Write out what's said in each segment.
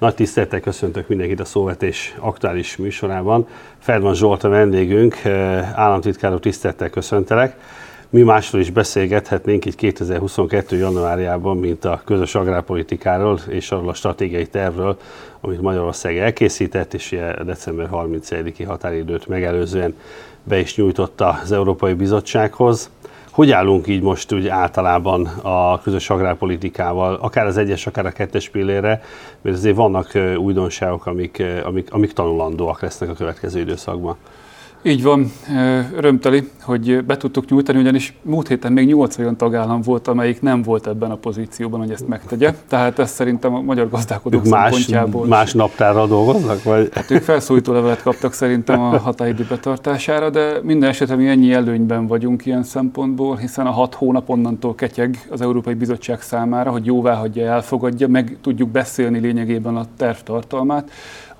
Nagy tisztelettel köszöntök mindenkit a Szóvetés aktuális műsorában. Ferdman Zsolt a vendégünk, eh, államtitkárok tisztelettel köszöntelek. Mi másról is beszélgethetnénk így 2022. januárjában, mint a közös agrárpolitikáról és arról a stratégiai tervről, amit Magyarország elkészített, és december 31-i határidőt megelőzően be is nyújtotta az Európai Bizottsághoz. Hogy állunk így most úgy általában a közös agrárpolitikával, akár az egyes, akár a kettes pillére, mert azért vannak újdonságok, amik, amik, amik tanulandóak lesznek a következő időszakban. Így van, örömteli, hogy be tudtuk nyújtani, ugyanis múlt héten még nyolc olyan tagállam volt, amelyik nem volt ebben a pozícióban, hogy ezt megtegye. Tehát ez szerintem a magyar gazdálkodók ők más, szempontjából... Más naptárral dolgoznak? Vagy? Hát ők felszólító levelet kaptak szerintem a határidő betartására, de minden esetben mi ennyi előnyben vagyunk ilyen szempontból, hiszen a hat hónap onnantól ketyeg az Európai Bizottság számára, hogy jóvá hagyja, elfogadja, meg tudjuk beszélni lényegében a terv tartalmát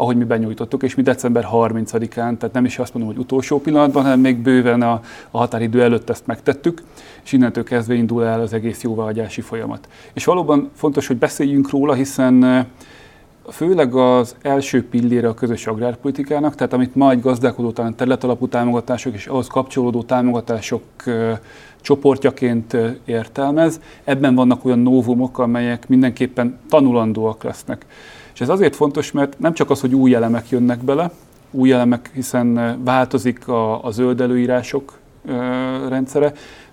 ahogy mi benyújtottuk, és mi december 30-án, tehát nem is azt mondom, hogy utolsó pillanatban, hanem még bőven a, a határidő előtt ezt megtettük, és innentől kezdve indul el az egész jóváhagyási folyamat. És valóban fontos, hogy beszéljünk róla, hiszen főleg az első pillére a közös agrárpolitikának, tehát amit ma egy gazdálkodó területalapú támogatások és ahhoz kapcsolódó támogatások csoportjaként értelmez. Ebben vannak olyan novumok, amelyek mindenképpen tanulandóak lesznek. És ez azért fontos, mert nem csak az, hogy új elemek jönnek bele, új elemek, hiszen változik a, a zöld előírások rendszere,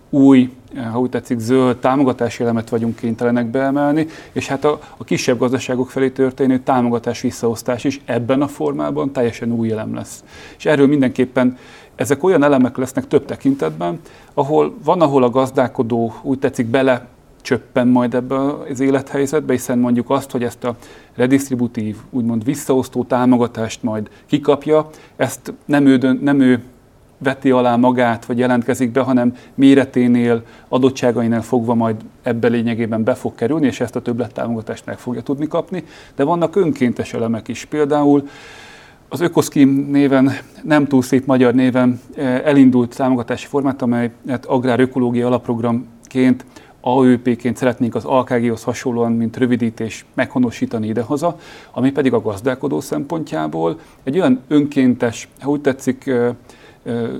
új, ha úgy tetszik, zöld támogatási elemet vagyunk kénytelenek beemelni, és hát a, a kisebb gazdaságok felé történő támogatás visszaosztás is ebben a formában teljesen új elem lesz. És erről mindenképpen ezek olyan elemek lesznek több tekintetben, ahol van, ahol a gazdálkodó úgy tetszik bele csöppen majd ebbe az élethelyzetbe, hiszen mondjuk azt, hogy ezt a redistributív, úgymond visszaosztó támogatást majd kikapja, ezt nem ő, dönt, nem ő veti alá magát, vagy jelentkezik be, hanem méreténél, adottságainál fogva majd ebbe lényegében be fog kerülni, és ezt a többlettámogatást meg fogja tudni kapni. De vannak önkéntes elemek is. Például az Ökoszkim néven, nem túl szép magyar néven eh, elindult támogatási formát, amelyet agrárökológia alapprogramként AÖP-ként szeretnénk az AKG-hoz hasonlóan, mint rövidítés meghonosítani idehaza, ami pedig a gazdálkodó szempontjából egy olyan önkéntes, ha úgy tetszik,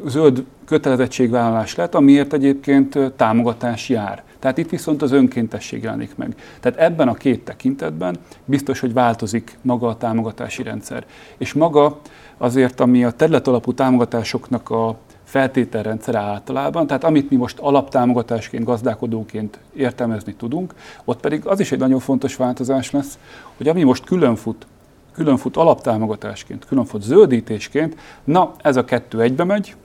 zöld kötelezettségvállalás lett, amiért egyébként támogatás jár. Tehát itt viszont az önkéntesség jelenik meg. Tehát ebben a két tekintetben biztos, hogy változik maga a támogatási rendszer. És maga azért, ami a területalapú támogatásoknak a feltételrendszere általában, tehát amit mi most alaptámogatásként, gazdálkodóként értelmezni tudunk, ott pedig az is egy nagyon fontos változás lesz, hogy ami most különfut, különfut alaptámogatásként, különfut zöldítésként, na ez a kettő egybe megy,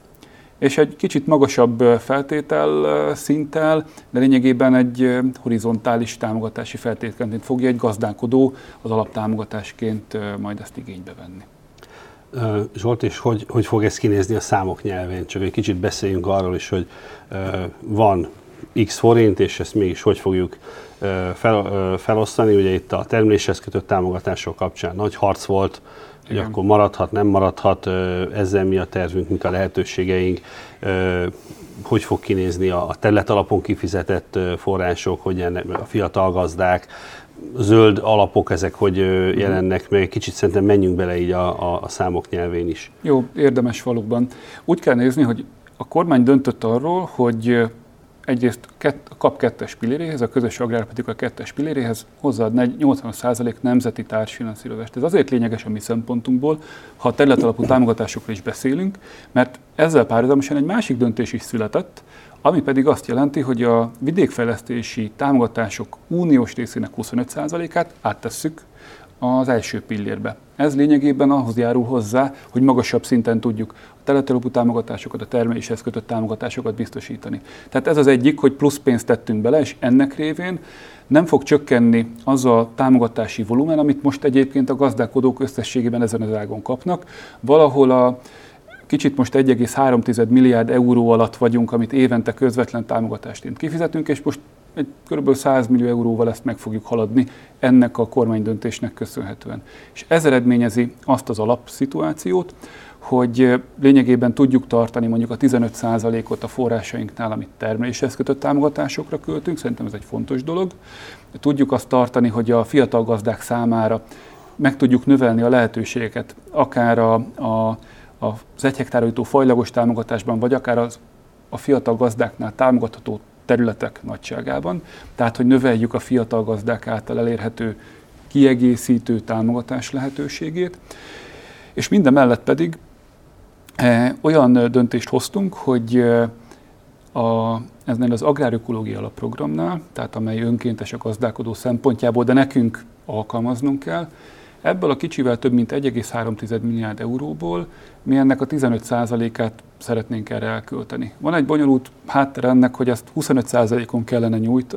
és egy kicsit magasabb feltétel szinttel, de lényegében egy horizontális támogatási feltételként fogja egy gazdálkodó az alaptámogatásként majd ezt igénybe venni. Zsolt, és hogy, hogy fog ez kinézni a számok nyelvén? Csak egy kicsit beszéljünk arról is, hogy van x forint, és ezt mégis hogy fogjuk fel, felosztani. Ugye itt a termeléshez kötött támogatások kapcsán nagy harc volt, hogy Igen. akkor maradhat, nem maradhat, ezzel mi a tervünk, mik a lehetőségeink, hogy fog kinézni a terület alapon kifizetett források, hogy a fiatal gazdák, zöld alapok ezek, hogy jelennek meg. Kicsit szerintem menjünk bele így a, a, a számok nyelvén is. Jó, érdemes valóban. Úgy kell nézni, hogy a kormány döntött arról, hogy egyrészt a kap kettes pilléréhez, a közös agrárpolitika kettes pilléréhez hozzáad 80% nemzeti társfinanszírozást. Ez azért lényeges a mi szempontunkból, ha a területalapú támogatásokról is beszélünk, mert ezzel párhuzamosan egy másik döntés is született, ami pedig azt jelenti, hogy a vidékfejlesztési támogatások uniós részének 25%-át áttesszük az első pillérbe. Ez lényegében ahhoz járul hozzá, hogy magasabb szinten tudjuk a teletelopú támogatásokat, a termeléshez kötött támogatásokat biztosítani. Tehát ez az egyik, hogy plusz pénzt tettünk bele, és ennek révén nem fog csökkenni az a támogatási volumen, amit most egyébként a gazdálkodók összességében ezen az ágon kapnak. Valahol a Kicsit most 1,3 milliárd euró alatt vagyunk, amit évente közvetlen támogatásként kifizetünk, és most egy kb. 100 millió euróval ezt meg fogjuk haladni ennek a kormánydöntésnek köszönhetően. És ez eredményezi azt az alapszituációt, hogy lényegében tudjuk tartani mondjuk a 15%-ot a forrásainknál, amit termeléshez kötött támogatásokra költünk, szerintem ez egy fontos dolog. Tudjuk azt tartani, hogy a fiatal gazdák számára meg tudjuk növelni a lehetőségeket, akár a, a, az egy hektárra jutó fajlagos támogatásban, vagy akár az, a fiatal gazdáknál támogatható területek nagyságában, tehát hogy növeljük a fiatal gazdák által elérhető kiegészítő támogatás lehetőségét, és minden mellett pedig e, olyan döntést hoztunk, hogy e, a, eznél az agrárökológia alapprogramnál, tehát amely önkéntes a gazdálkodó szempontjából, de nekünk alkalmaznunk kell, ebből a kicsivel több mint 1,3 milliárd euróból mi ennek a 15%-át szeretnénk erre elkölteni. Van egy bonyolult háttere ennek, hogy ezt 25%-on kellene nyújt,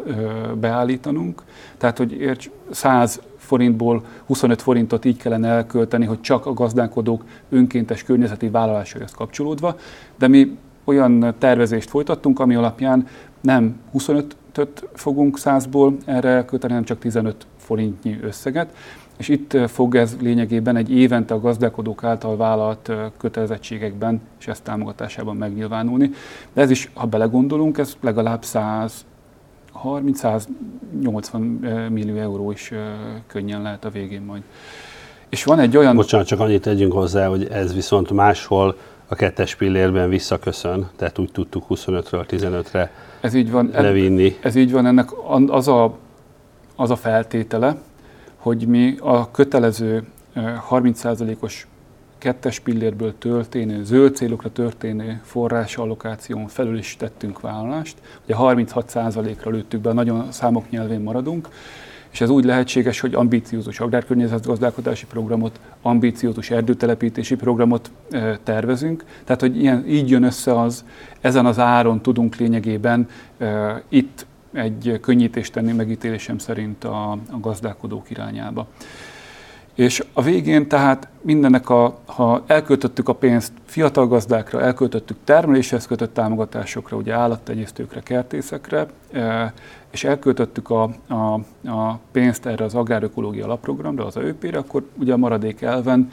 beállítanunk, tehát hogy érts, 100 forintból 25 forintot így kellene elkölteni, hogy csak a gazdálkodók önkéntes környezeti vállalásaihoz kapcsolódva, de mi olyan tervezést folytattunk, ami alapján nem 25-öt fogunk 100-ból erre elkölteni, hanem csak 15 forintnyi összeget. És itt fog ez lényegében egy évente a gazdálkodók által vállalt kötelezettségekben és ezt támogatásában megnyilvánulni. De ez is, ha belegondolunk, ez legalább 100 30-180 millió euró is könnyen lehet a végén majd. És van egy olyan... Bocsánat, csak annyit tegyünk hozzá, hogy ez viszont máshol a kettes pillérben visszaköszön, tehát úgy tudtuk 25-ről 15-re ez így van, levinni. Ez így van, ennek az a, az a feltétele, hogy mi a kötelező 30%-os kettes pillérből történő, zöld célokra történő forrás allokáción felül is tettünk vállalást. Ugye 36%-ra lőttük be, nagyon számok nyelvén maradunk, és ez úgy lehetséges, hogy ambíciózus agrárkörnyezetgazdálkodási programot, ambíciózus erdőtelepítési programot e, tervezünk. Tehát, hogy ilyen, így jön össze az, ezen az áron tudunk lényegében e, itt egy könnyítést tenni megítélésem szerint a, a gazdálkodók irányába. És a végén tehát mindennek, a, ha elköltöttük a pénzt fiatal gazdákra, elköltöttük termeléshez kötött támogatásokra, ugye állattenyésztőkre, kertészekre, e, és elköltöttük a, a, a pénzt erre az agrárökológia alapprogramra, az AÖP-re, akkor ugye a maradék elven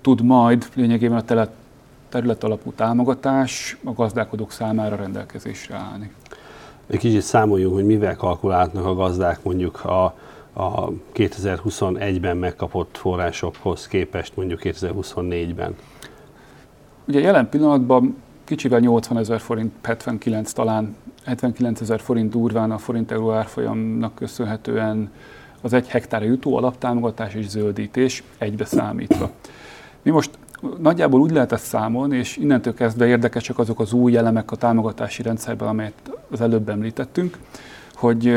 tud majd lényegében a terület, terület alapú támogatás a gazdálkodók számára rendelkezésre állni. Egy kicsit számoljunk, hogy mivel kalkulálnak a gazdák mondjuk a a 2021-ben megkapott forrásokhoz képest mondjuk 2024-ben? Ugye jelen pillanatban kicsivel 80 ezer forint, 79 talán, 79 ezer forint durván a forint euró árfolyamnak köszönhetően az egy hektárra jutó alaptámogatás és zöldítés egybe számítva. Mi most nagyjából úgy lehet ezt számolni, és innentől kezdve érdekesek azok az új elemek a támogatási rendszerben, amelyet az előbb említettünk, hogy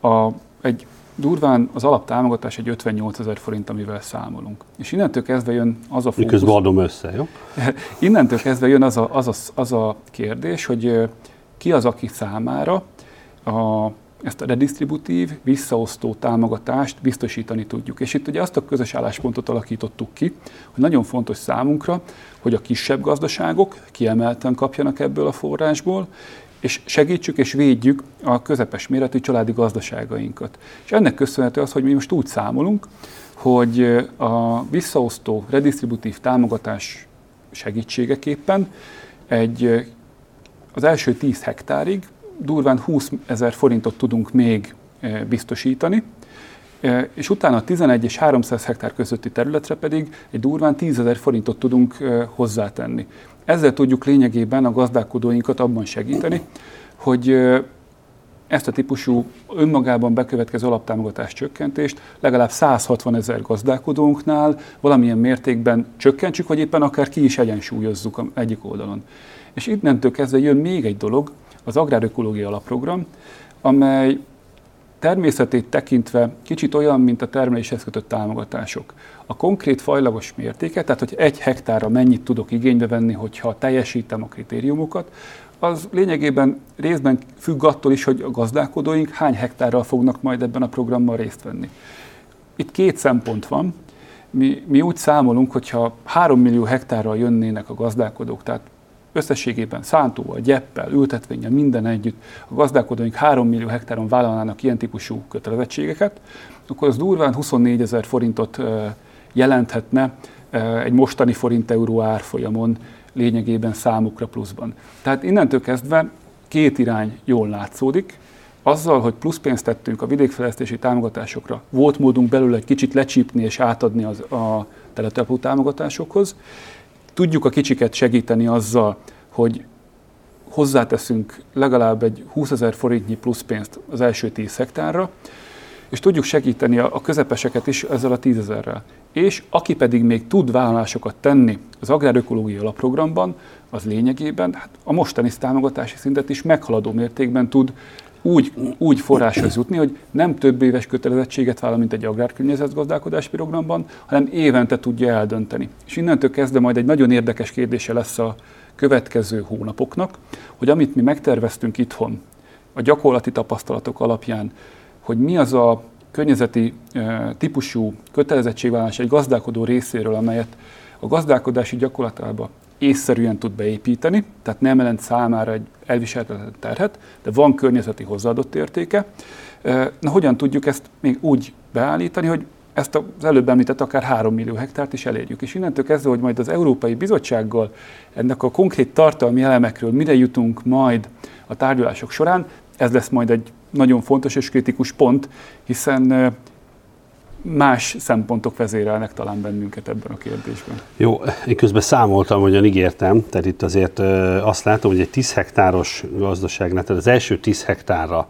a, egy durván az alaptámogatás egy 58 ezer forint, amivel számolunk. És innentől kezdve jön az a fókusz... Miközben adom össze, jó? innentől kezdve jön az a, az, a, az a kérdés, hogy ki az, aki számára a, ezt a redistributív, visszaosztó támogatást biztosítani tudjuk. És itt ugye azt a közös álláspontot alakítottuk ki, hogy nagyon fontos számunkra, hogy a kisebb gazdaságok kiemelten kapjanak ebből a forrásból, és segítsük és védjük a közepes méretű családi gazdaságainkat. És ennek köszönhető az, hogy mi most úgy számolunk, hogy a visszaosztó redistributív támogatás segítségeképpen egy, az első 10 hektárig durván 20 ezer forintot tudunk még biztosítani, és utána a 11 és 300 hektár közötti területre pedig egy durván 10 ezer forintot tudunk hozzátenni. Ezzel tudjuk lényegében a gazdálkodóinkat abban segíteni, hogy ezt a típusú önmagában bekövetkező alaptámogatás csökkentést legalább 160 ezer gazdálkodónknál valamilyen mértékben csökkentsük, vagy éppen akár ki is egyensúlyozzuk egyik oldalon. És innentől kezdve jön még egy dolog, az Agrárökológia Alapprogram, amely természetét tekintve kicsit olyan, mint a termeléshez kötött támogatások. A konkrét fajlagos mértéke, tehát hogy egy hektárra mennyit tudok igénybe venni, hogyha teljesítem a kritériumokat, az lényegében részben függ attól is, hogy a gazdálkodóink hány hektárral fognak majd ebben a programban részt venni. Itt két szempont van. Mi, mi úgy számolunk, hogyha 3 millió hektárral jönnének a gazdálkodók, tehát összességében szántóval, gyeppel, ültetvényel, minden együtt a gazdálkodóink 3 millió hektáron vállalnának ilyen típusú kötelezettségeket, akkor az durván 24 ezer forintot jelenthetne egy mostani forint-euró árfolyamon lényegében számukra pluszban. Tehát innentől kezdve két irány jól látszódik. azzal, hogy plusz pénzt tettünk a vidékfejlesztési támogatásokra, volt módunk belül egy kicsit lecsípni és átadni az, a teletelepú támogatásokhoz. Tudjuk a kicsiket segíteni azzal, hogy hozzáteszünk legalább egy 20 ezer forintnyi plusz pénzt az első 10 hektárra, és tudjuk segíteni a, közepeseket is ezzel a 10 ezerrel. És aki pedig még tud vállalásokat tenni az agrárökológiai alapprogramban, az lényegében hát a mostani támogatási szintet is meghaladó mértékben tud úgy, úgy forráshoz jutni, hogy nem több éves kötelezettséget vállal, mint egy agrárkörnyezetgazdálkodási programban, hanem évente tudja eldönteni. És innentől kezdve majd egy nagyon érdekes kérdése lesz a következő hónapoknak, hogy amit mi megterveztünk itthon, a gyakorlati tapasztalatok alapján, hogy mi az a környezeti típusú kötelezettségvállalás egy gazdálkodó részéről, amelyet a gazdálkodási gyakorlatába észszerűen tud beépíteni, tehát nem jelent számára egy elviselhetetlen terhet, de van környezeti hozzáadott értéke. Na hogyan tudjuk ezt még úgy beállítani, hogy ezt az előbb említett akár 3 millió hektárt is elérjük. És innentől kezdve, hogy majd az Európai Bizottsággal ennek a konkrét tartalmi elemekről mire jutunk majd a tárgyalások során, ez lesz majd egy nagyon fontos és kritikus pont, hiszen más szempontok vezérelnek talán bennünket ebben a kérdésben. Jó, én közben számoltam, hogyan ígértem, tehát itt azért azt látom, hogy egy 10 hektáros gazdaságnál, tehát az első 10 hektárra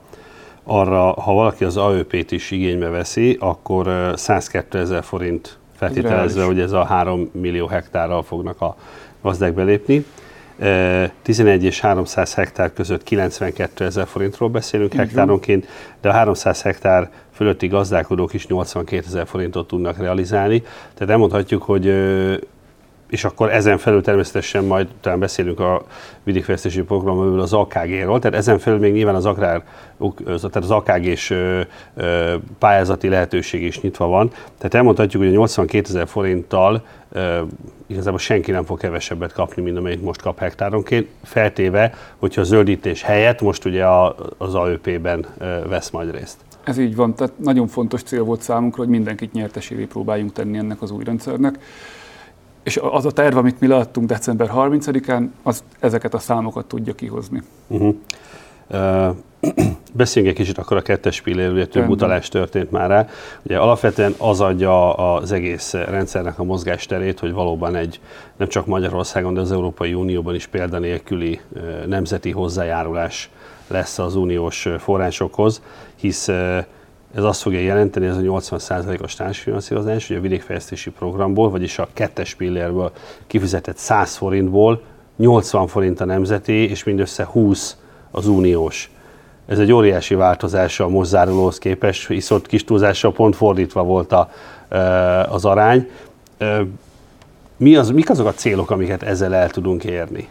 arra, ha valaki az AÖP-t is igénybe veszi, akkor 102 ezer forint feltételezve, hogy ez a 3 millió hektárral fognak a gazdák belépni. 11 és 300 hektár között 92 ezer forintról beszélünk Igen. hektáronként, de a 300 hektár fölötti gazdálkodók is 82 ezer forintot tudnak realizálni. Tehát elmondhatjuk, hogy és akkor ezen felül természetesen majd talán beszélünk a vidékfejlesztési programról az AKG-ról, tehát ezen felül még nyilván az agrár, tehát az AKG-s pályázati lehetőség is nyitva van. Tehát elmondhatjuk, hogy a 82 ezer forinttal igazából senki nem fog kevesebbet kapni, mint amennyit most kap hektáronként, feltéve, hogyha a zöldítés helyett most ugye az AÖP-ben vesz majd részt. Ez így van, tehát nagyon fontos cél volt számunkra, hogy mindenkit nyertesévé próbáljunk tenni ennek az új rendszernek. És az a terv, amit mi leadtunk december 30-án, az ezeket a számokat tudja kihozni. Uh-huh. Uh, beszéljünk egy kicsit akkor a kettes pilléről, ugye több utalás történt már rá. Ugye alapvetően az adja az egész rendszernek a mozgásterét, hogy valóban egy nem csak Magyarországon, de az Európai Unióban is példanélküli nemzeti hozzájárulás lesz az uniós forrásokhoz, hisz ez azt fogja jelenteni, ez a 80%-os társfinanszírozás, hogy a vidékfejlesztési programból, vagyis a kettes pillérből kifizetett 100 forintból 80 forint a nemzeti, és mindössze 20 az uniós. Ez egy óriási változás a most zárulóhoz képest, hisz ott kis túlzással pont fordítva volt a, az arány. Mi az, mik azok a célok, amiket ezzel el tudunk érni?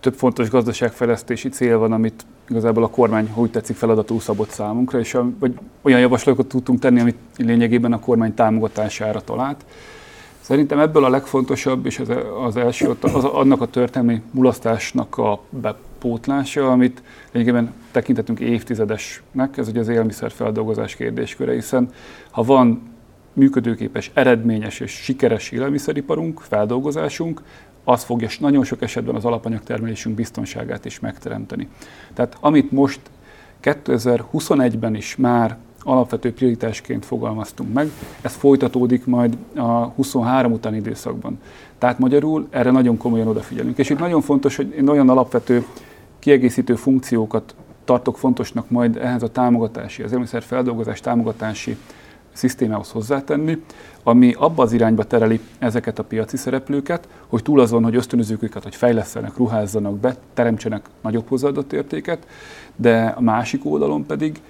Több fontos gazdaságfejlesztési cél van, amit igazából a kormány, hogy tetszik, feladatú szabott számunkra, és a, vagy olyan javaslatokat tudtunk tenni, amit lényegében a kormány támogatására talált. Szerintem ebből a legfontosabb, és az, az első, az, annak a történelmi mulasztásnak a bepótlása, amit lényegében tekintetünk évtizedesnek, ez ugye az élelmiszerfeldolgozás kérdésköre, hiszen ha van működőképes, eredményes és sikeres élelmiszeriparunk, feldolgozásunk, az fogja nagyon sok esetben az alapanyagtermelésünk biztonságát is megteremteni. Tehát amit most 2021-ben is már alapvető prioritásként fogalmaztunk meg, ez folytatódik majd a 23 utáni időszakban. Tehát magyarul erre nagyon komolyan odafigyelünk. És itt nagyon fontos, hogy én olyan alapvető kiegészítő funkciókat tartok fontosnak majd ehhez a támogatási, az élelmiszer feldolgozás támogatási szisztémához hozzátenni, ami abba az irányba tereli ezeket a piaci szereplőket, hogy túl azon, hogy ösztönözzük őket, hogy fejlesztenek, ruházzanak be, teremtsenek nagyobb hozzáadott értéket, de a másik oldalon pedig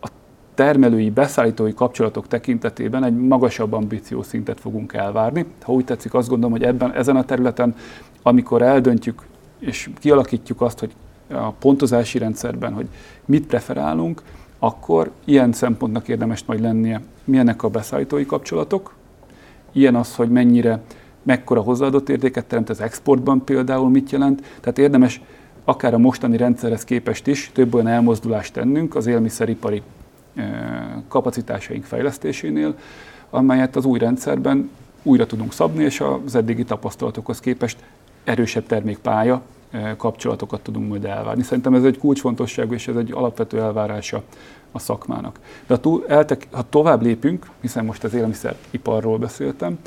a termelői, beszállítói kapcsolatok tekintetében egy magasabb ambíciószintet fogunk elvárni. Ha úgy tetszik, azt gondolom, hogy ebben, ezen a területen, amikor eldöntjük és kialakítjuk azt, hogy a pontozási rendszerben, hogy mit preferálunk, akkor ilyen szempontnak érdemes majd lennie, milyenek a beszállítói kapcsolatok, ilyen az, hogy mennyire, mekkora hozzáadott értéket teremt az exportban például, mit jelent. Tehát érdemes akár a mostani rendszerhez képest is több olyan elmozdulást tennünk az élmiszeripari kapacitásaink fejlesztésénél, amelyet az új rendszerben újra tudunk szabni, és az eddigi tapasztalatokhoz képest erősebb termékpálya kapcsolatokat tudunk majd elvárni. Szerintem ez egy kulcsfontosságú és ez egy alapvető elvárása a szakmának. De ha, túl, eltek, ha tovább lépünk, hiszen most az élelmiszeriparról beszéltem,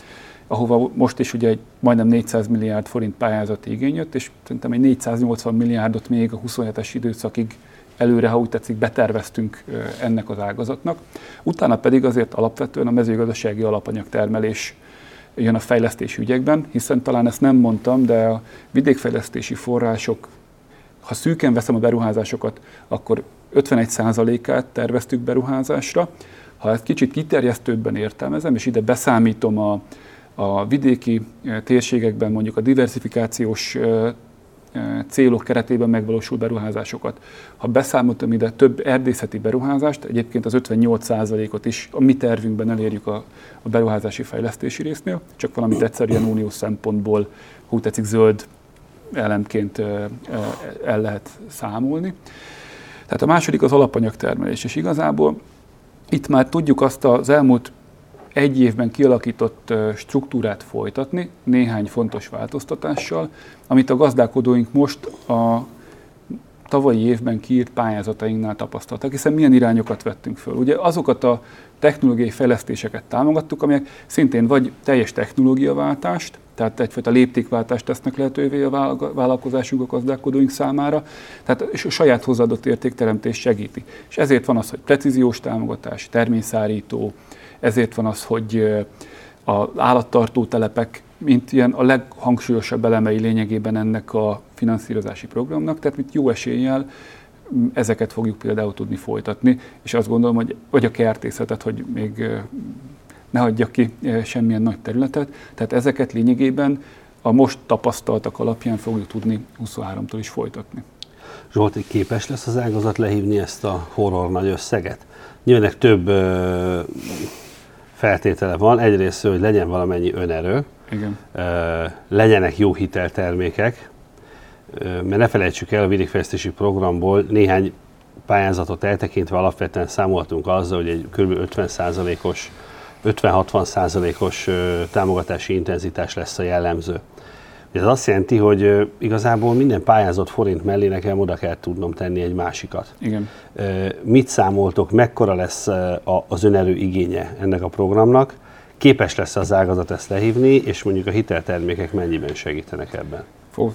ahova most is ugye egy majdnem 400 milliárd forint pályázati igény jött, és szerintem egy 480 milliárdot még a 27-es időszakig előre, ha úgy tetszik, beterveztünk ennek az ágazatnak. Utána pedig azért alapvetően a mezőgazdasági alapanyagtermelés jön a fejlesztési ügyekben, hiszen talán ezt nem mondtam, de a vidékfejlesztési források, ha szűken veszem a beruházásokat, akkor 51%-át terveztük beruházásra. Ha ezt kicsit kiterjesztőbben értelmezem, és ide beszámítom a, a vidéki térségekben mondjuk a diversifikációs célok keretében megvalósul beruházásokat. Ha beszámoltam ide több erdészeti beruházást, egyébként az 58%-ot is a mi tervünkben elérjük a, a beruházási fejlesztési résznél, csak valamit egyszerűen uniós szempontból, úgy tetszik, zöld elemként el lehet számolni. Tehát a második az alapanyagtermelés, és igazából itt már tudjuk azt az elmúlt egy évben kialakított struktúrát folytatni, néhány fontos változtatással, amit a gazdálkodóink most a tavalyi évben kiírt pályázatainknál tapasztaltak, hiszen milyen irányokat vettünk föl. Ugye azokat a technológiai fejlesztéseket támogattuk, amelyek szintén vagy teljes technológiaváltást, tehát egyfajta léptékváltást tesznek lehetővé a vállalkozásunk a gazdálkodóink számára, tehát és a saját hozzáadott értékteremtés segíti. És ezért van az, hogy precíziós támogatás, terményszárító, ezért van az, hogy az állattartó telepek, mint ilyen a leghangsúlyosabb elemei lényegében ennek a finanszírozási programnak, tehát mit jó eséllyel ezeket fogjuk például tudni folytatni, és azt gondolom, hogy vagy a kertészetet, hogy még ne hagyjak ki semmilyen nagy területet, tehát ezeket lényegében a most tapasztaltak alapján fogjuk tudni 23-tól is folytatni. Zsolti, képes lesz az ágazat lehívni ezt a horror nagy összeget? Nyilván több ö, feltétele van. Egyrészt, hogy legyen valamennyi önerő, Igen. Legyenek jó hiteltermékek, mert ne felejtsük el a vidékfejlesztési programból néhány pályázatot eltekintve alapvetően számoltunk azzal, hogy egy kb. 50%-os 50-60 százalékos támogatási intenzitás lesz a jellemző. Ez azt jelenti, hogy igazából minden pályázott forint mellé nekem oda kell tudnom tenni egy másikat. Igen. Mit számoltok, mekkora lesz az önerő igénye ennek a programnak, képes lesz az ágazat ezt lehívni, és mondjuk a hiteltermékek mennyiben segítenek ebben?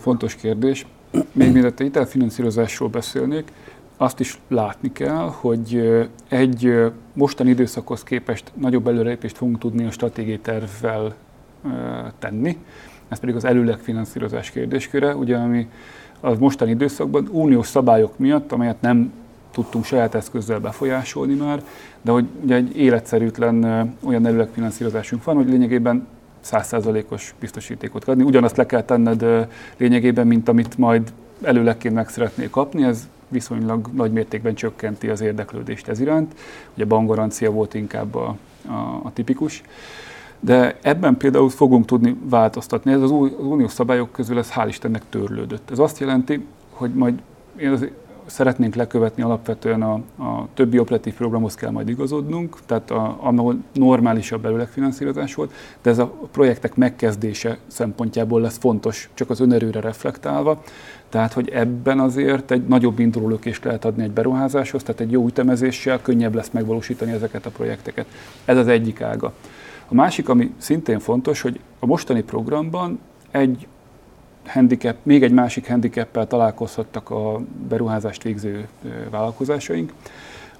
Fontos kérdés. Még mielőtt a hitelfinanszírozásról beszélnék, azt is látni kell, hogy egy mostani időszakhoz képest nagyobb előrelépést fogunk tudni a stratégiai tervvel tenni. Ez pedig az előleg finanszírozás kérdésköre, ugye ami az mostani időszakban uniós szabályok miatt, amelyet nem tudtunk saját eszközzel befolyásolni már, de hogy ugye egy életszerűtlen olyan előleg finanszírozásunk van, hogy lényegében 100%-os biztosítékot adni. Ugyanazt le kell tenned lényegében, mint amit majd előlegként meg szeretnél kapni, ez viszonylag nagy mértékben csökkenti az érdeklődést ez iránt. Ugye bankgarancia volt inkább a, a, a tipikus. De ebben például fogunk tudni változtatni. Ez az, új, az uniós szabályok közül ez hál' Istennek törlődött. Ez azt jelenti, hogy majd én az, szeretnénk lekövetni alapvetően a, a többi operatív programhoz kell majd igazodnunk, tehát a, ahol normálisabb belőleg finanszírozás volt, de ez a projektek megkezdése szempontjából lesz fontos, csak az önerőre reflektálva. Tehát, hogy ebben azért egy nagyobb indulólökést lehet adni egy beruházáshoz, tehát egy jó ütemezéssel könnyebb lesz megvalósítani ezeket a projekteket. Ez az egyik ága. A másik, ami szintén fontos, hogy a mostani programban egy handicap, még egy másik handicappel találkozhattak a beruházást végző vállalkozásaink,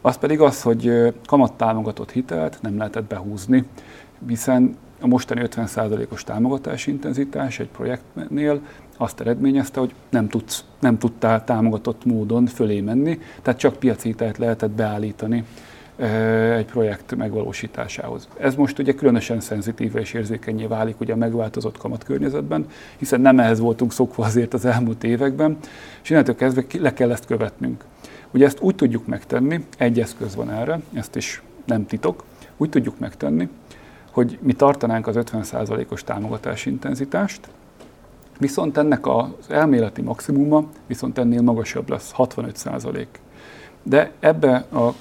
az pedig az, hogy kamattámogatott hitelt nem lehetett behúzni, hiszen a mostani 50%-os támogatási intenzitás egy projektnél azt eredményezte, hogy nem, tudsz, nem tudtál támogatott módon fölé menni, tehát csak piaci hitelt lehetett beállítani egy projekt megvalósításához. Ez most ugye különösen szenzitív és érzékenyé válik ugye a megváltozott kamatkörnyezetben, hiszen nem ehhez voltunk szokva azért az elmúlt években, és innentől kezdve le kell ezt követnünk. Ugye ezt úgy tudjuk megtenni, egy eszköz van erre, ezt is nem titok, úgy tudjuk megtenni, hogy mi tartanánk az 50%-os támogatási intenzitást, viszont ennek az elméleti maximuma viszont ennél magasabb lesz, 65%. De ebbe a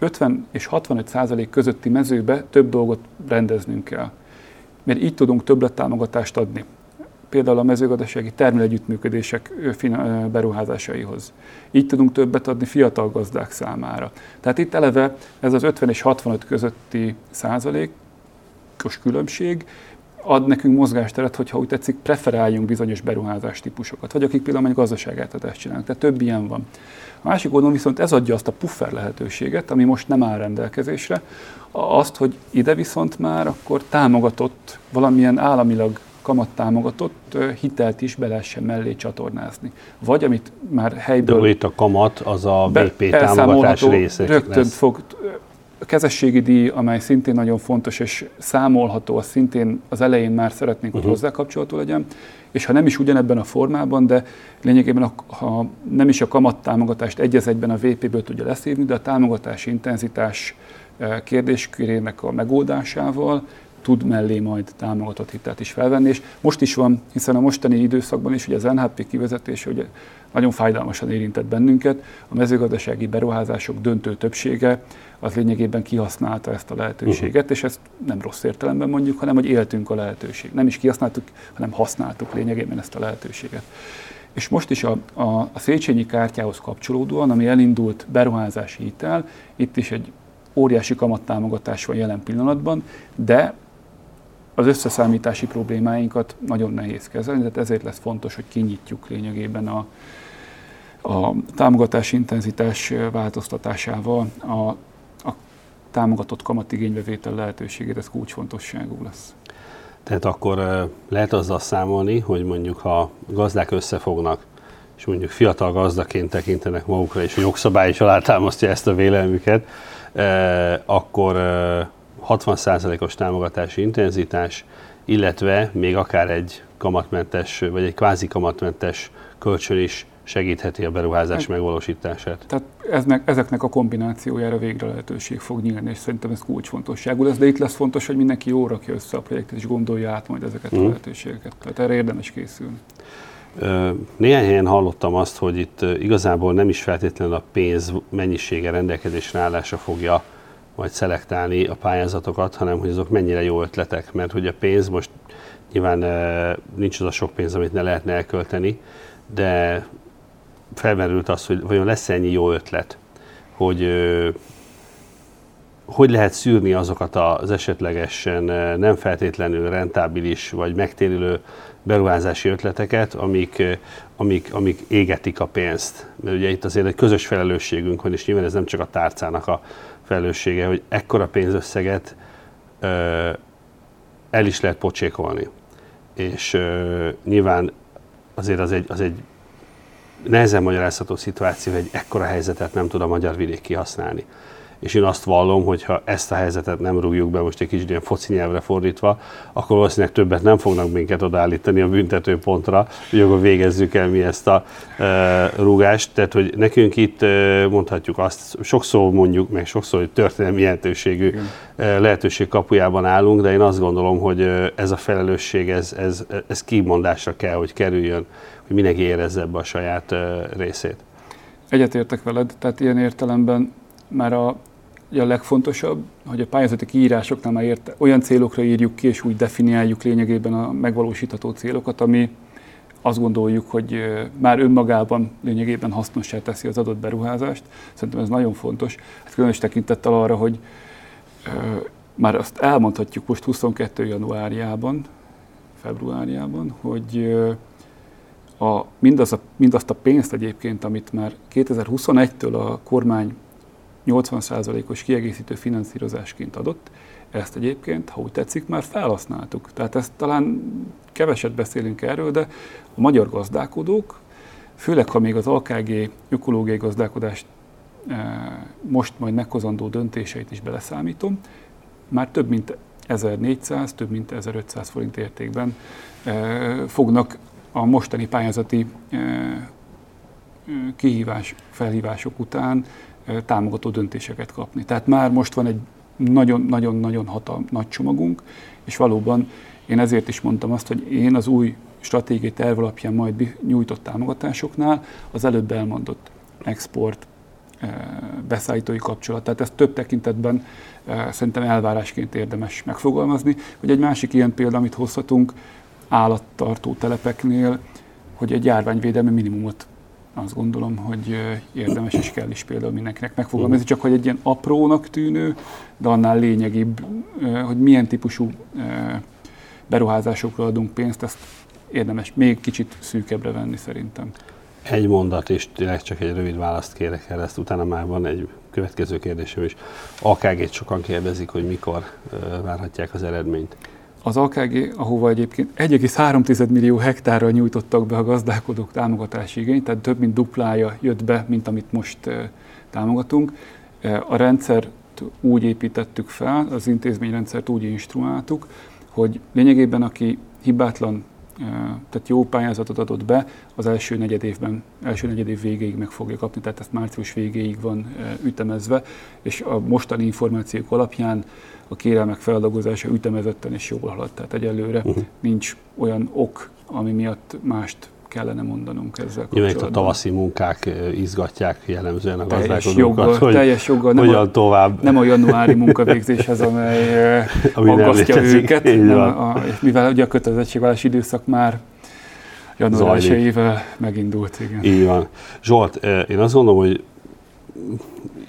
50 és 65 százalék közötti mezőbe több dolgot rendeznünk kell. Mert így tudunk többlet támogatást adni. például a mezőgazdasági termelőegyüttműködések beruházásaihoz. Így tudunk többet adni fiatal gazdák számára. Tehát itt eleve ez az 50 és 65 közötti százalékos különbség ad nekünk mozgásteret, hogyha úgy tetszik, preferáljunk bizonyos beruházás típusokat, vagy akik például egy gazdaságáltatást csinálnak. Tehát több ilyen van. A másik oldalon viszont ez adja azt a puffer lehetőséget, ami most nem áll rendelkezésre, azt, hogy ide viszont már akkor támogatott, valamilyen államilag kamattámogatott hitelt is be lehessen mellé csatornázni. Vagy amit már helyből... De itt a kamat az a BP támogatás része. Rögtön lesz. fog a kezességi díj, amely szintén nagyon fontos és számolható, az szintén az elején már szeretnénk, hogy uh-huh. hozzá kapcsolható legyen, és ha nem is ugyanebben a formában, de lényegében a, ha nem is a kamattámogatást egy egyben a VP-ből tudja leszívni, de a támogatási intenzitás eh, kérdéskörének a megoldásával tud mellé majd támogatott hitelt is felvenni, és most is van, hiszen a mostani időszakban is ugye az NHP kivezetése ugye nagyon fájdalmasan érintett bennünket, a mezőgazdasági beruházások döntő többsége az lényegében kihasználta ezt a lehetőséget, uh-huh. és ezt nem rossz értelemben mondjuk, hanem hogy éltünk a lehetőség. Nem is kihasználtuk, hanem használtuk lényegében ezt a lehetőséget. És most is a, a, a Széchenyi kártyához kapcsolódóan, ami elindult beruházási hitel, itt is egy óriási kamattámogatás van jelen pillanatban, de az összeszámítási problémáinkat nagyon nehéz kezelni, tehát ezért lesz fontos, hogy kinyitjuk lényegében a, a támogatási intenzitás változtatásával a, a támogatott kamatigénybevétel lehetőségét, ez kulcsfontosságú lesz. Tehát akkor lehet azzal számolni, hogy mondjuk ha gazdák összefognak, és mondjuk fiatal gazdaként tekintenek magukra, és a jogszabály is alátámasztja ezt a vélelmüket, akkor 60%-os támogatási intenzitás, illetve még akár egy kamatmentes, vagy egy kvázi kamatmentes kölcsön is segítheti a beruházás hát, megvalósítását. Tehát eznek, ezeknek a kombinációjára végre lehetőség fog nyílni, és szerintem ez kulcsfontosságú lesz, de itt lesz fontos, hogy mindenki jól rakja össze a projektet, és gondolja át majd ezeket mm. a mhm. lehetőségeket. Tehát erre érdemes készülni. Néhány helyen hallottam azt, hogy itt igazából nem is feltétlenül a pénz mennyisége rendelkezésre állása fogja majd szelektálni a pályázatokat, hanem hogy azok mennyire jó ötletek, mert hogy a pénz most nyilván nincs az a sok pénz, amit ne lehetne elkölteni, de felmerült az, hogy vajon lesz ennyi jó ötlet, hogy hogy lehet szűrni azokat az esetlegesen nem feltétlenül rentábilis vagy megtérülő beruházási ötleteket, amik, amik, amik égetik a pénzt. Mert ugye itt azért egy közös felelősségünk van, és nyilván ez nem csak a tárcának a felelőssége, hogy ekkora pénzösszeget ö, el is lehet pocsékolni. És ö, nyilván azért az egy, az egy nehezen magyarázható szituáció, hogy egy ekkora helyzetet nem tud a magyar vidék kihasználni és én azt vallom, hogy ha ezt a helyzetet nem rúgjuk be, most egy kicsit ilyen foci nyelvre fordítva, akkor valószínűleg többet nem fognak minket odaállítani a büntetőpontra, hogy akkor végezzük el mi ezt a e, rúgást. Tehát, hogy nekünk itt e, mondhatjuk azt, sokszor mondjuk, meg sokszor, hogy történelmi jelentőségű e, lehetőség kapujában állunk, de én azt gondolom, hogy ez a felelősség, ez, ez, ez kimondásra kell, hogy kerüljön, hogy mindenki érezze ebbe a saját e, részét. Egyetértek veled, tehát ilyen értelemben már a a legfontosabb, hogy a pályázati kiírásoknál már érte, olyan célokra írjuk ki, és úgy definiáljuk lényegében a megvalósítható célokat, ami azt gondoljuk, hogy már önmagában lényegében hasznossá teszi az adott beruházást. Szerintem ez nagyon fontos. Hát különös tekintettel arra, hogy már azt elmondhatjuk most 22. januárjában, februárjában, hogy a, mindaz a, mindazt a pénzt egyébként, amit már 2021-től a kormány 80%-os kiegészítő finanszírozásként adott, ezt egyébként, ha úgy tetszik, már felhasználtuk. Tehát ezt talán keveset beszélünk erről, de a magyar gazdálkodók, főleg ha még az AKG ökológiai gazdálkodást e, most majd meghozandó döntéseit is beleszámítom, már több mint 1400, több mint 1500 forint értékben e, fognak a mostani pályázati e, kihívás, felhívások után támogató döntéseket kapni. Tehát már most van egy nagyon-nagyon-nagyon hatal, nagy csomagunk, és valóban én ezért is mondtam azt, hogy én az új stratégiai terv alapján majd nyújtott támogatásoknál az előbb elmondott export, beszállítói kapcsolat. Tehát ezt több tekintetben szerintem elvárásként érdemes megfogalmazni. Hogy egy másik ilyen példa, amit hozhatunk, állattartó telepeknél, hogy egy járványvédelmi minimumot azt gondolom, hogy érdemes és kell is például mindenkinek megfogalmazni, csak hogy egy ilyen aprónak tűnő, de annál lényegibb, hogy milyen típusú beruházásokra adunk pénzt, ezt érdemes még kicsit szűkebbre venni szerintem. Egy mondat, és tényleg csak egy rövid választ kérek el, ezt utána már van egy következő kérdésem is. AKG-t sokan kérdezik, hogy mikor várhatják az eredményt. Az AKG, ahova egyébként 1,3 millió hektárra nyújtottak be a gazdálkodók támogatási igényt, tehát több mint duplája jött be, mint amit most támogatunk. A rendszert úgy építettük fel, az intézményrendszert úgy instruáltuk, hogy lényegében aki hibátlan tehát jó pályázatot adott be, az első negyed évben, első negyed év végéig meg fogja kapni, tehát ezt március végéig van ütemezve, és a mostani információk alapján a kérelmek feldolgozása ütemezetten és jól halad. Tehát egyelőre uh-huh. nincs olyan ok, ami miatt mást kellene mondanunk ezzel kapcsolatban. a tavaszi munkák izgatják jellemzően a joggal, hogy teljes joggal, nem a, tovább. Nem a januári munkavégzés az, amely Ami aggasztja őket, nem a, a, mivel ugye a kötelezettségvállalási időszak már január 1 megindult. Igen. Így van. Zsolt, én azt gondolom, hogy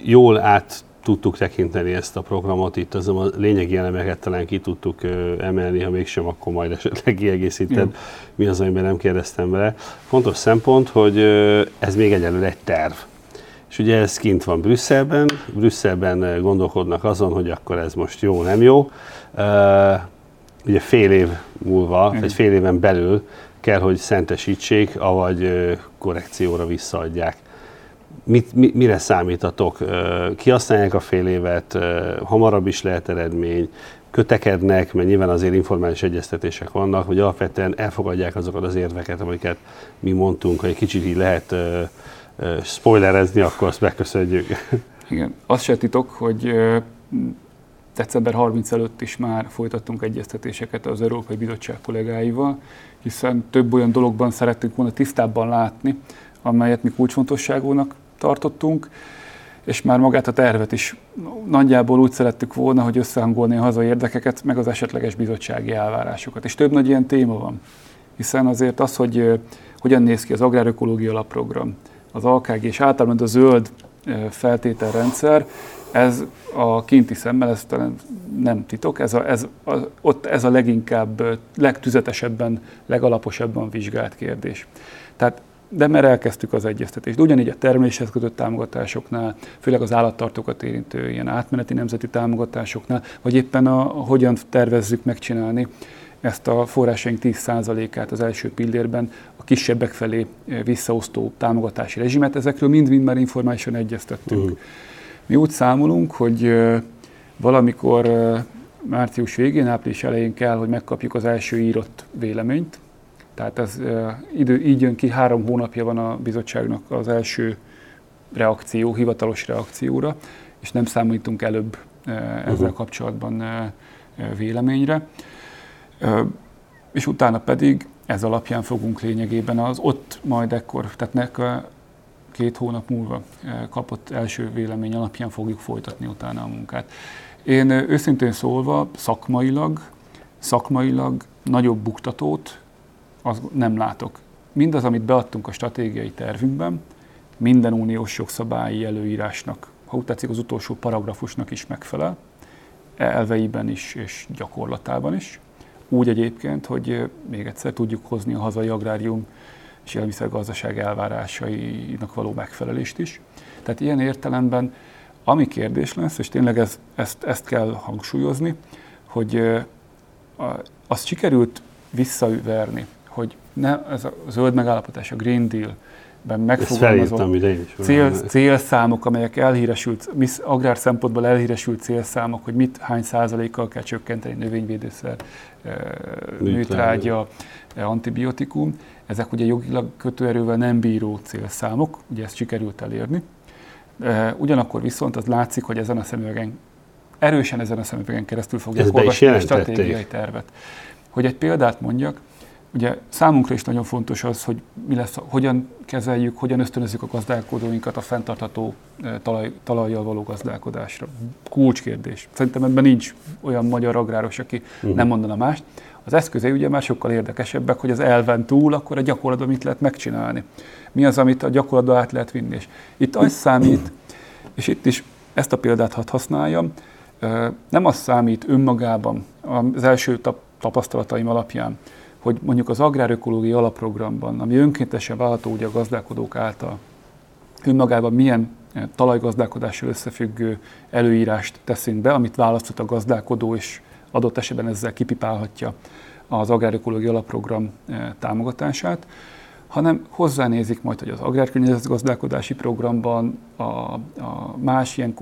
jól át tudtuk tekinteni ezt a programot, itt az a lényegi elemeket talán ki tudtuk emelni, ha mégsem, akkor majd esetleg kiegészíted, mm. mi az, amiben nem kérdeztem bele. Fontos szempont, hogy ez még egyelőre egy terv. És ugye ez kint van Brüsszelben, Brüsszelben gondolkodnak azon, hogy akkor ez most jó, nem jó. Ugye fél év múlva, mm. vagy fél éven belül kell, hogy szentesítsék, avagy korrekcióra visszaadják mit, mi, mire számítatok? Kihasználják a fél évet, hamarabb is lehet eredmény, kötekednek, mert nyilván azért informális egyeztetések vannak, hogy alapvetően elfogadják azokat az érveket, amiket mi mondtunk, hogy egy kicsit így lehet spoilerezni, akkor azt megköszönjük. Igen, azt se titok, hogy december 30 előtt is már folytattunk egyeztetéseket az Európai Bizottság kollégáival, hiszen több olyan dologban szerettünk volna tisztábban látni, amelyet mi kulcsfontosságúnak tartottunk, és már magát a tervet is nagyjából úgy szerettük volna, hogy összehangolni a hazai érdekeket, meg az esetleges bizottsági elvárásokat. És több nagy ilyen téma van, hiszen azért az, hogy hogyan néz ki az agrárökológia alapprogram, az AKG és általában a zöld feltételrendszer, ez a kinti szemmel, ez talán nem titok, ez a, ez, a, ott ez a leginkább, legtüzetesebben, legalaposabban vizsgált kérdés. Tehát de mert elkezdtük az egyeztetést. Ugyanígy a termeléshez kötött támogatásoknál, főleg az állattartókat érintő ilyen átmeneti nemzeti támogatásoknál, vagy éppen a, a hogyan tervezzük megcsinálni ezt a forrásaink 10%-át az első pillérben a kisebbek felé visszaosztó támogatási rezsimet, ezekről mind-mind már informálisan egyeztettünk. Uh-huh. Mi úgy számolunk, hogy valamikor március végén, április elején kell, hogy megkapjuk az első írott véleményt, tehát ez idő, így jön ki, három hónapja van a bizottságnak az első reakció, hivatalos reakcióra, és nem számítunk előbb ezzel uh-huh. kapcsolatban véleményre. És utána pedig ez alapján fogunk lényegében az ott majd ekkor, tehát nek két hónap múlva kapott első vélemény alapján fogjuk folytatni utána a munkát. Én őszintén szólva szakmailag, szakmailag nagyobb buktatót az nem látok. Mindaz, amit beadtunk a stratégiai tervünkben, minden uniós jogszabályi előírásnak, ha úgy tetszik, az utolsó paragrafusnak is megfelel, elveiben is és gyakorlatában is. Úgy egyébként, hogy még egyszer tudjuk hozni a hazai agrárium és élelmiszergazdaság elvárásainak való megfelelést is. Tehát ilyen értelemben, ami kérdés lesz, és tényleg ez, ezt, ezt kell hangsúlyozni, hogy azt sikerült visszaverni hogy ne, ez a zöld megállapodás, a Green Deal, ben megfogalmazott cél, célszámok, amelyek elhíresült, agrár szempontból elhíresült célszámok, hogy mit, hány százalékkal kell csökkenteni növényvédőszer, műtrágya, antibiotikum. Ezek ugye jogilag kötőerővel nem bíró célszámok, ugye ezt sikerült elérni. Ugyanakkor viszont az látszik, hogy ezen a szemüvegen, erősen ezen a szemüvegen keresztül fogják olvasni a stratégiai tervet. Hogy egy példát mondjak, Ugye számunkra is nagyon fontos az, hogy mi lesz, hogyan kezeljük, hogyan ösztönözzük a gazdálkodóinkat a fenntartható talaj, talajjal való gazdálkodásra. Kulcskérdés. Szerintem ebben nincs olyan magyar agráros, aki uh-huh. nem mondana mást. Az eszközei ugye már sokkal érdekesebbek, hogy az elven túl, akkor a gyakorlatban mit lehet megcsinálni. Mi az, amit a gyakorlatban át lehet vinni. És itt az számít, és itt is ezt a példát hadd használjam, nem az számít önmagában az első tapasztalataim alapján, hogy mondjuk az agrárökológiai alapprogramban, ami önkéntesen válható ugye a gazdálkodók által, önmagában milyen talajgazdálkodással összefüggő előírást teszünk be, amit választott a gazdálkodó, és adott esetben ezzel kipipálhatja az agrárökológiai alapprogram támogatását, hanem hozzánézik majd, hogy az agrárkörnyezetgazdálkodási programban, a, a más ilyen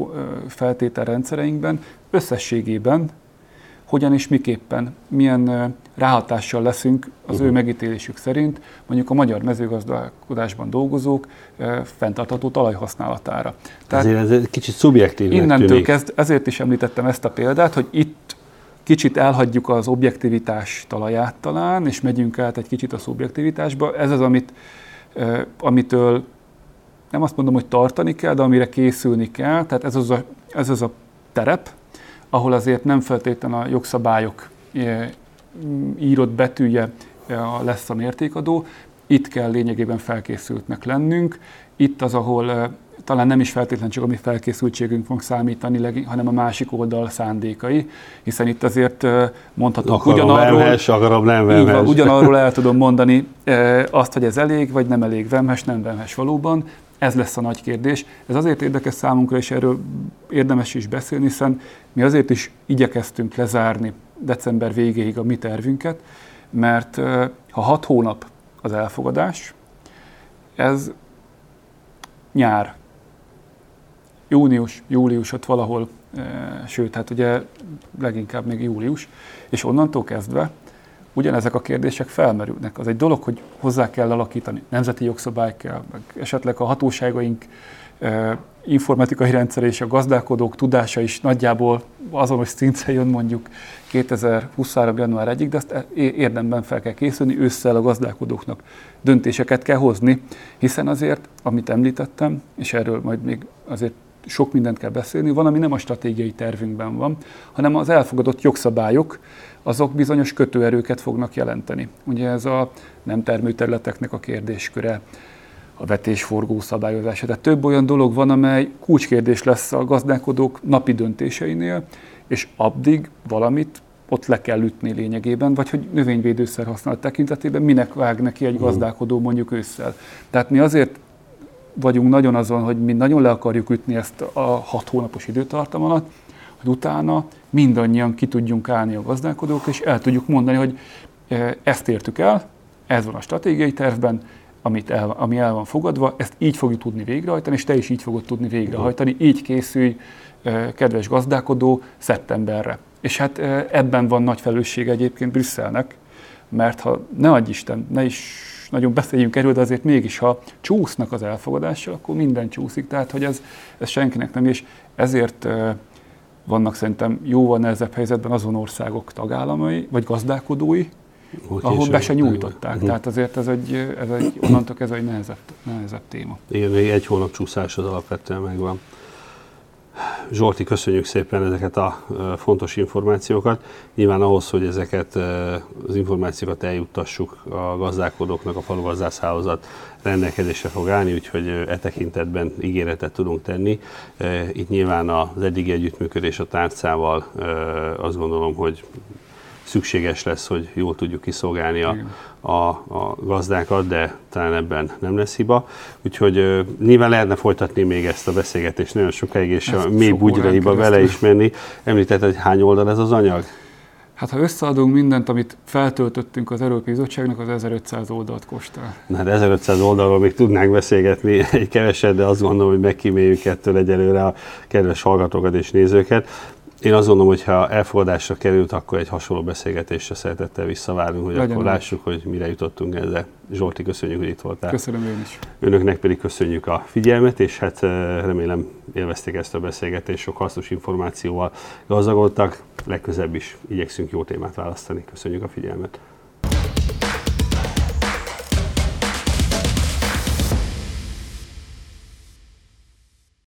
feltételrendszereinkben összességében hogyan és miképpen, milyen ráhatással leszünk az uh-huh. ő megítélésük szerint mondjuk a magyar mezőgazdálkodásban dolgozók fenntartható talajhasználatára. Tehát ezért ez egy kicsit szubjektív. Innentől kezd, ezért is említettem ezt a példát, hogy itt kicsit elhagyjuk az objektivitás talaját talán, és megyünk át egy kicsit a szubjektivitásba. Ez az, amit, amitől nem azt mondom, hogy tartani kell, de amire készülni kell. Tehát ez az a, ez az a terep, ahol azért nem feltétlenül a jogszabályok írott betűje lesz a mértékadó. Itt kell lényegében felkészültnek lennünk. Itt az, ahol talán nem is feltétlenül csak a mi felkészültségünk fog számítani, hanem a másik oldal szándékai, hiszen itt azért mondhatok akarom ugyanarról, vemhes, akarom nem vemhes. Van, ugyanarról el tudom mondani azt, hogy ez elég, vagy nem elég vemhes, nem vemhes valóban. Ez lesz a nagy kérdés. Ez azért érdekes számunkra, és erről érdemes is beszélni, hiszen mi azért is igyekeztünk lezárni december végéig a mi tervünket, mert ha hat hónap az elfogadás, ez nyár június, július ott valahol, sőt, hát ugye leginkább még július, és onnantól kezdve ugyanezek a kérdések felmerülnek. Az egy dolog, hogy hozzá kell alakítani, nemzeti jogszabály kell, meg esetleg a hatóságaink e, informatikai rendszer és a gazdálkodók tudása is nagyjából azonos szintre jön mondjuk 2023. január 1-ig, de azt érdemben fel kell készülni, ősszel a gazdálkodóknak döntéseket kell hozni, hiszen azért, amit említettem, és erről majd még azért sok mindent kell beszélni, van, ami nem a stratégiai tervünkben van, hanem az elfogadott jogszabályok, azok bizonyos kötőerőket fognak jelenteni. Ugye ez a nem termőterületeknek a kérdésköre, a vetésforgó szabályozása. Tehát több olyan dolog van, amely kulcskérdés lesz a gazdálkodók napi döntéseinél, és addig valamit ott le kell ütni lényegében, vagy hogy növényvédőszer használat tekintetében minek vág neki egy gazdálkodó mondjuk ősszel. Tehát mi azért vagyunk nagyon azon, hogy mi nagyon le akarjuk ütni ezt a hat hónapos időtartam alatt, hogy utána mindannyian ki tudjunk állni a gazdálkodók, és el tudjuk mondani, hogy e, ezt értük el, ez van a stratégiai tervben, amit el, ami el van fogadva, ezt így fogjuk tudni végrehajtani, és te is így fogod tudni végrehajtani, így készülj, e, kedves gazdálkodó, szeptemberre. És hát e, ebben van nagy felelősség egyébként Brüsszelnek, mert ha ne adj Isten, ne is nagyon beszéljünk erről, de azért mégis, ha csúsznak az elfogadással, akkor minden csúszik, tehát hogy ez, ez senkinek nem, és ezért vannak szerintem jóval nehezebb helyzetben azon országok tagállamai, vagy gazdálkodói, hogy ahol be se nyújtották. Uh-huh. Tehát azért ez egy, ez egy onnantól ez egy nehezebb, nehezebb téma. Igen, még egy hónap csúszás az alapvetően megvan. Zsolti, köszönjük szépen ezeket a fontos információkat. Nyilván ahhoz, hogy ezeket az információkat eljuttassuk a gazdálkodóknak, a falugazdászhálózat rendelkezésre fog állni, úgyhogy e tekintetben ígéretet tudunk tenni. Itt nyilván az eddigi együttműködés a tárcával azt gondolom, hogy szükséges lesz, hogy jól tudjuk kiszolgálni a, a, a gazdákat, de talán ebben nem lesz hiba. Úgyhogy uh, nyilván lehetne folytatni még ezt a beszélgetést nagyon sokáig, és ezt a mély bugyraiba vele is menni. Említetted, hogy hány oldal ez az anyag? Hát ha összeadunk mindent, amit feltöltöttünk az Európai Bizottságnak, az 1500 oldalt kóstol. Na, hát 1500 oldalról még tudnánk beszélgetni egy keveset, de azt gondolom, hogy megkíméljük ettől egyelőre a kedves hallgatókat és nézőket. Én azt gondolom, hogy ha elfogadásra került, akkor egy hasonló beszélgetésre szeretettel visszavárunk, hogy Legyen akkor úgy. lássuk, hogy mire jutottunk ezzel. Zsolti, köszönjük, hogy itt voltál. Köszönöm én is. Önöknek pedig köszönjük a figyelmet, és hát eh, remélem élvezték ezt a beszélgetést, sok hasznos információval gazdagodtak. Legközebb is igyekszünk jó témát választani. Köszönjük a figyelmet.